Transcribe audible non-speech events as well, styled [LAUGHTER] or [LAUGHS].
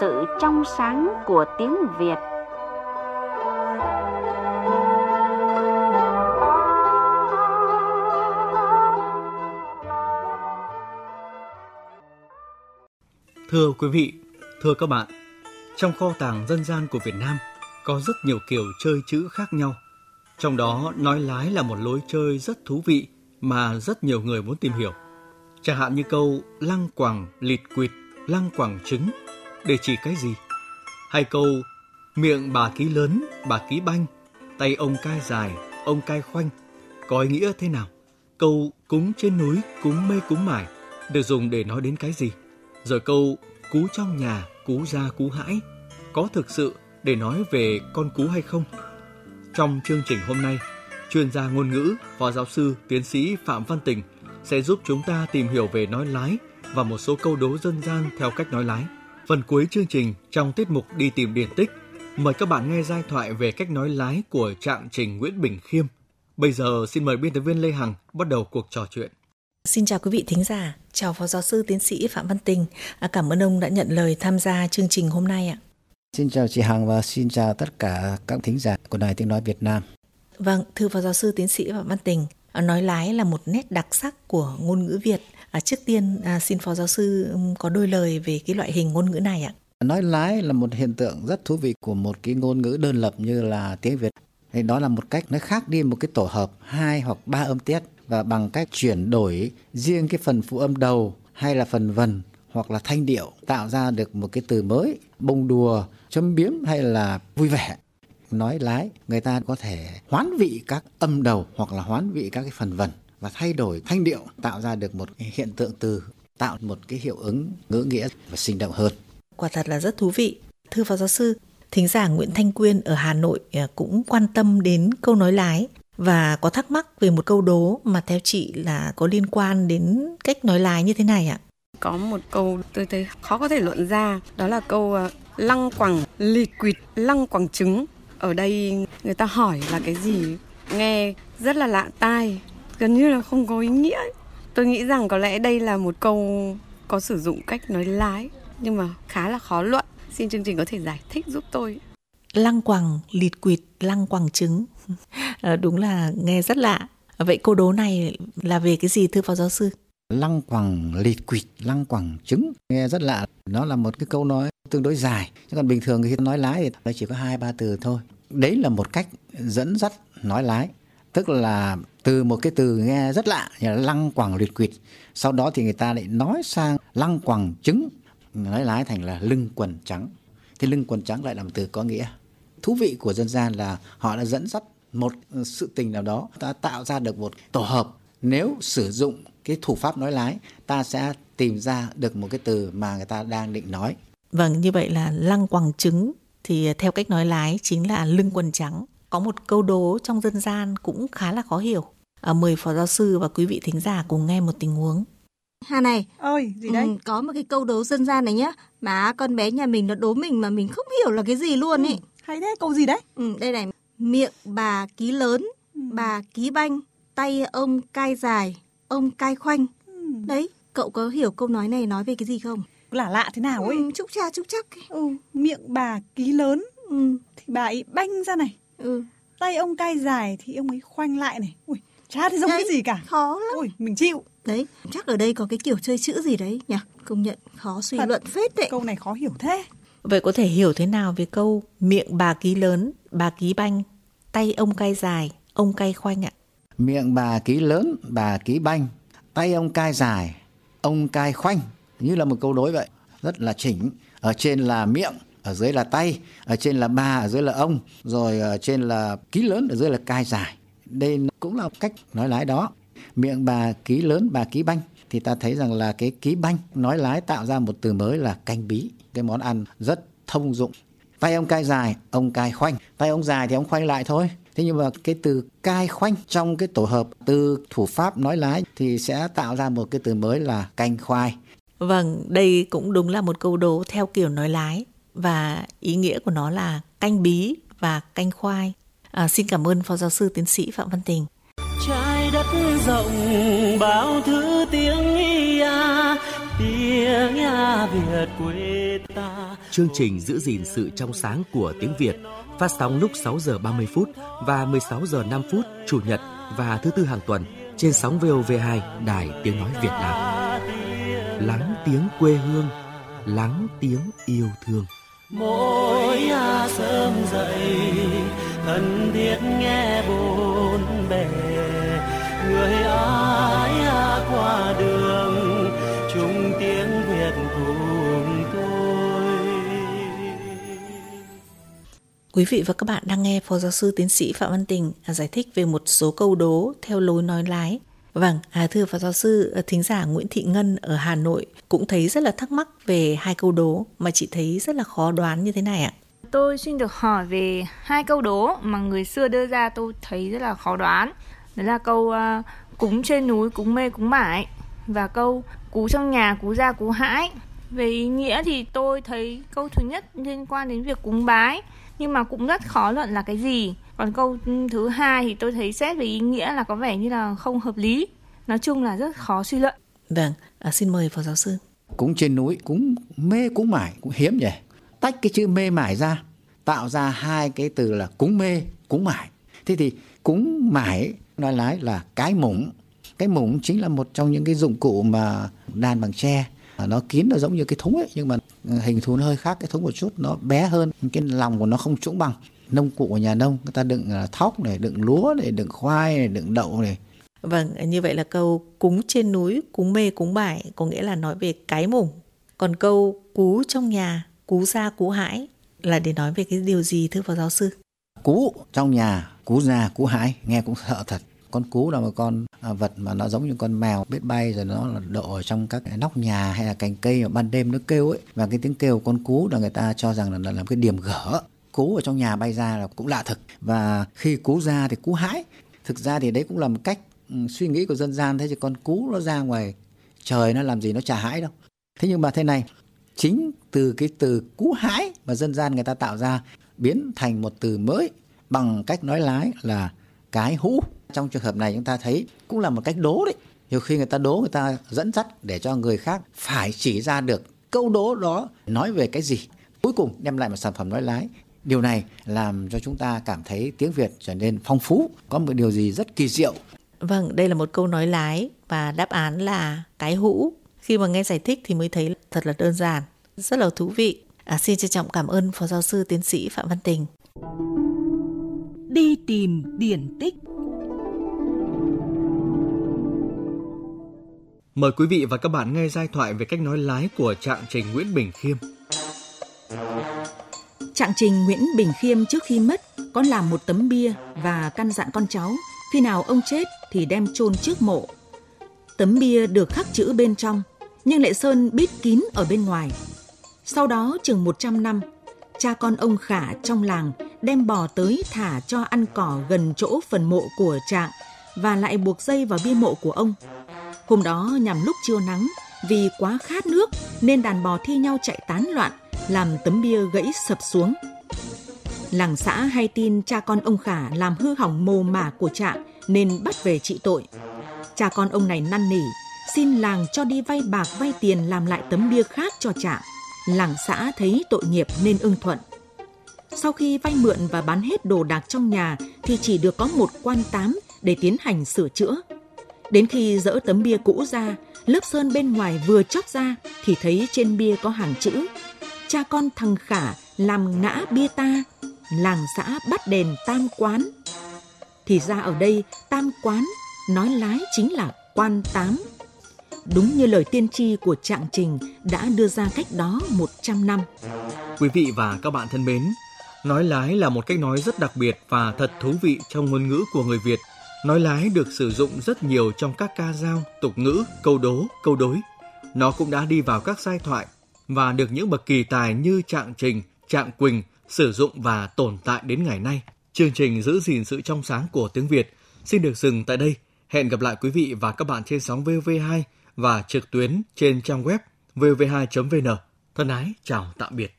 sự trong sáng của tiếng Việt. Thưa quý vị, thưa các bạn, trong kho tàng dân gian của Việt Nam có rất nhiều kiểu chơi chữ khác nhau. Trong đó, nói lái là một lối chơi rất thú vị mà rất nhiều người muốn tìm hiểu. Chẳng hạn như câu lăng quẳng lịt quịt, lăng quẳng trứng để chỉ cái gì? hai câu miệng bà ký lớn, bà ký banh, tay ông cai dài, ông cai khoanh có ý nghĩa thế nào? Câu cúng trên núi, cúng mây cúng mải được dùng để nói đến cái gì? Rồi câu cú trong nhà, cú ra cú hãi có thực sự để nói về con cú hay không? Trong chương trình hôm nay, chuyên gia ngôn ngữ, phó giáo sư, tiến sĩ Phạm Văn Tình sẽ giúp chúng ta tìm hiểu về nói lái và một số câu đố dân gian theo cách nói lái. Phần cuối chương trình trong tiết mục đi tìm điển tích, mời các bạn nghe giai thoại về cách nói lái của trạng trình Nguyễn Bình Khiêm. Bây giờ xin mời biên tập viên Lê Hằng bắt đầu cuộc trò chuyện. Xin chào quý vị thính giả, chào Phó Giáo sư Tiến sĩ Phạm Văn Tình. À, cảm ơn ông đã nhận lời tham gia chương trình hôm nay ạ. Xin chào chị Hằng và xin chào tất cả các thính giả của Đài Tiếng Nói Việt Nam. Vâng, thưa Phó Giáo sư Tiến sĩ Phạm Văn Tình, à, nói lái là một nét đặc sắc của ngôn ngữ Việt. À, trước tiên à, xin Phó Giáo sư có đôi lời về cái loại hình ngôn ngữ này ạ. Nói lái là một hiện tượng rất thú vị của một cái ngôn ngữ đơn lập như là tiếng Việt. Thì đó là một cách nó khác đi một cái tổ hợp hai hoặc ba âm tiết và bằng cách chuyển đổi riêng cái phần phụ âm đầu hay là phần vần hoặc là thanh điệu tạo ra được một cái từ mới bông đùa châm biếm hay là vui vẻ nói lái người ta có thể hoán vị các âm đầu hoặc là hoán vị các cái phần vần và thay đổi thanh điệu tạo ra được một hiện tượng từ tạo một cái hiệu ứng ngữ nghĩa và sinh động hơn quả thật là rất thú vị thưa phó giáo sư thính giả Nguyễn Thanh Quyên ở Hà Nội à, cũng quan tâm đến câu nói lái và có thắc mắc về một câu đố mà theo chị là có liên quan đến cách nói lái như thế này ạ. Có một câu tôi thấy khó có thể luận ra, đó là câu ờ, lăng quẳng lịt quịt lăng quẳng trứng. Ở đây người ta hỏi là cái gì nghe rất là lạ tai, gần như là không có ý nghĩa. Tôi nghĩ rằng có lẽ đây là một câu có sử dụng cách nói lái nhưng mà khá là khó luận. Xin chương trình có thể giải thích giúp tôi. Lăng quẳng lịt quịt lăng quẳng trứng [LAUGHS] Ờ, đúng là nghe rất lạ. Vậy cô đố này là về cái gì thưa phó giáo sư? Lăng quẳng lịt quịt, lăng quẳng trứng. Nghe rất lạ. Nó là một cái câu nói tương đối dài. Chứ còn bình thường khi nói lái thì nó chỉ có hai ba từ thôi. Đấy là một cách dẫn dắt nói lái. Tức là từ một cái từ nghe rất lạ, như là lăng quẳng liệt quỵt. Sau đó thì người ta lại nói sang lăng quẳng trứng. Nói lái thành là lưng quần trắng. Thì lưng quần trắng lại là một từ có nghĩa. Thú vị của dân gian là họ đã dẫn dắt một sự tình nào đó, ta tạo ra được một tổ hợp. Nếu sử dụng cái thủ pháp nói lái, ta sẽ tìm ra được một cái từ mà người ta đang định nói. Vâng như vậy là lăng quằng trứng thì theo cách nói lái chính là lưng quần trắng có một câu đố trong dân gian cũng khá là khó hiểu à, mời phó giáo sư và quý vị thính giả cùng nghe một tình huống Hà này. Ôi, gì đấy? Ừ, có một cái câu đố dân gian này nhá. Mà con bé nhà mình nó đố mình mà mình không hiểu là cái gì luôn ấy. Ừ, hay thế, câu gì đấy? Ừ, đây này. Miệng bà ký lớn, ừ. bà ký banh, tay ông cai dài, ông cai khoanh. Ừ. Đấy, cậu có hiểu câu nói này nói về cái gì không? Lạ lạ thế nào ấy? Ừ, chúc cha chúc chắc. Ừ, miệng bà ký lớn, ừ. thì bà ấy banh ra này. Ừ. Tay ông cai dài thì ông ấy khoanh lại này. Ui, chả thấy giống đấy, cái gì cả. Khó lắm. Ui, mình chịu. Đấy, chắc ở đây có cái kiểu chơi chữ gì đấy nhỉ? Công nhận khó suy Thật, luận phết đấy. Câu này khó hiểu thế. Vậy có thể hiểu thế nào về câu miệng bà ký lớn, bà ký banh, tay ông cay dài, ông cay khoanh ạ? Miệng bà ký lớn, bà ký banh, tay ông cai dài, ông cai khoanh. Như là một câu đối vậy, rất là chỉnh. Ở trên là miệng, ở dưới là tay, ở trên là bà, ở dưới là ông, rồi ở trên là ký lớn, ở dưới là cai dài. Đây cũng là cách nói lái đó. Miệng bà ký lớn, bà ký banh thì ta thấy rằng là cái ký banh nói lái tạo ra một từ mới là canh bí. Cái món ăn rất thông dụng. Tay ông cai dài ông cai khoanh. Tay ông dài thì ông khoanh lại thôi. Thế nhưng mà cái từ cai khoanh trong cái tổ hợp từ thủ pháp nói lái thì sẽ tạo ra một cái từ mới là canh khoai. Vâng đây cũng đúng là một câu đố theo kiểu nói lái và ý nghĩa của nó là canh bí và canh khoai à, xin cảm ơn phó giáo sư tiến sĩ phạm văn tình trái đất rộng bao thứ tiếng ia tiếng nhà Việt quê ta chương trình giữ gìn sự trong sáng của tiếng Việt phát sóng lúc 6 giờ 30 phút và 16 giờ 5 phút chủ nhật và thứ tư hàng tuần trên sóng VOV2 Đài Tiếng Nói Việt Nam. Lắng tiếng quê hương, lắng tiếng yêu thương. Mỗi à sớm dậy, thân thiết nghe bốn bề, người ai qua đường, chung tiếng Việt cùng tôi. Quý vị và các bạn đang nghe Phó Giáo sư Tiến sĩ Phạm Văn Tình à, giải thích về một số câu đố theo lối nói lái Vâng, à, thưa Phó Giáo sư, ờ, thính giả Nguyễn Thị Ngân ở Hà Nội cũng thấy rất là thắc mắc về hai câu đố mà chị thấy rất là khó đoán như thế này ạ. Tôi xin được hỏi về hai câu đố mà người xưa đưa ra tôi thấy rất là khó đoán. Đó là câu uh, cúng trên núi, cúng mê, cúng mải và câu cú trong nhà, cú ra, cú hãi. Về ý nghĩa thì tôi thấy câu thứ nhất liên quan đến việc cúng bái nhưng mà cũng rất khó luận là cái gì còn câu thứ hai thì tôi thấy xét về ý nghĩa là có vẻ như là không hợp lý. Nói chung là rất khó suy luận. Vâng à, xin mời phó giáo sư. Cúng trên núi cúng mê cúng mải cũng hiếm nhỉ. Tách cái chữ mê mải ra tạo ra hai cái từ là cúng mê cúng mải. Thế thì cúng mải nói lái là cái mủng. Cái mủng chính là một trong những cái dụng cụ mà đàn bằng tre. Nó kín nó giống như cái thúng ấy nhưng mà hình thù nó hơi khác cái thúng một chút nó bé hơn cái lòng của nó không trũng bằng nông cụ của nhà nông. Người ta đựng à, thóc này đựng lúa này đựng khoai này đựng đậu này. Vâng như vậy là câu cúng trên núi cúng mê cúng bải có nghĩa là nói về cái mùng còn câu cú trong nhà cú ra cú hãi là để nói về cái điều gì thưa phó giáo sư? Cú trong nhà cú ra cú hãi nghe cũng sợ thật. Con cú là một con à, vật mà nó giống như con mèo biết bay rồi nó là độ ở trong các cái nóc nhà hay là cành cây mà ban đêm nó kêu ấy. Và cái tiếng kêu con cú là người ta cho rằng là, là làm cái điểm gở cú ở trong nhà bay ra là cũng lạ thực. Và khi cú ra thì cú hãi. Thực ra thì đấy cũng là một cách ừ, suy nghĩ của dân gian. Thế chứ con cú nó ra ngoài trời nó làm gì nó chả hãi đâu. Thế nhưng mà thế này, chính từ cái từ cú hãi mà dân gian người ta tạo ra biến thành một từ mới bằng cách nói lái là cái hũ. Trong trường hợp này chúng ta thấy cũng là một cách đố đấy. Nhiều khi người ta đố, người ta dẫn dắt để cho người khác phải chỉ ra được câu đố đó nói về cái gì. Cuối cùng đem lại một sản phẩm nói lái điều này làm cho chúng ta cảm thấy tiếng việt trở nên phong phú có một điều gì rất kỳ diệu. Vâng đây là một câu nói lái và đáp án là cái hũ. Khi mà nghe giải thích thì mới thấy thật là đơn giản rất là thú vị. À, xin trân trọng cảm ơn phó giáo sư tiến sĩ phạm văn tình. Đi tìm điển tích. Mời quý vị và các bạn nghe giai thoại về cách nói lái của trạng trình Nguyễn Bình Khiêm. Trạng trình Nguyễn Bình Khiêm trước khi mất có làm một tấm bia và căn dặn con cháu khi nào ông chết thì đem chôn trước mộ. Tấm bia được khắc chữ bên trong, nhưng Lệ Sơn bít kín ở bên ngoài. Sau đó chừng 100 năm, cha con ông Khả trong làng đem bò tới thả cho ăn cỏ gần chỗ phần mộ của trạng và lại buộc dây vào bia mộ của ông. Hôm đó nhằm lúc trưa nắng, vì quá khát nước nên đàn bò thi nhau chạy tán loạn, làm tấm bia gãy sập xuống. Làng xã hay tin cha con ông Khả làm hư hỏng mồ mả của trạng nên bắt về trị tội. Cha con ông này năn nỉ, xin làng cho đi vay bạc vay tiền làm lại tấm bia khác cho trạng. Làng xã thấy tội nghiệp nên ưng thuận. Sau khi vay mượn và bán hết đồ đạc trong nhà thì chỉ được có một quan tám để tiến hành sửa chữa. Đến khi dỡ tấm bia cũ ra, lớp sơn bên ngoài vừa chóc ra thì thấy trên bia có hàng chữ Cha con thằng Khả làm ngã bia ta, làng xã bắt đền tam quán. Thì ra ở đây tam quán nói lái chính là quan tám. Đúng như lời tiên tri của Trạng Trình đã đưa ra cách đó 100 năm. Quý vị và các bạn thân mến, nói lái là một cách nói rất đặc biệt và thật thú vị trong ngôn ngữ của người Việt – Nói lái được sử dụng rất nhiều trong các ca dao, tục ngữ, câu đố, câu đối. Nó cũng đã đi vào các giai thoại và được những bậc kỳ tài như Trạng Trình, Trạng Quỳnh sử dụng và tồn tại đến ngày nay. Chương trình giữ gìn sự trong sáng của tiếng Việt xin được dừng tại đây. Hẹn gặp lại quý vị và các bạn trên sóng VV2 và trực tuyến trên trang web vv2.vn. Thân ái, chào tạm biệt.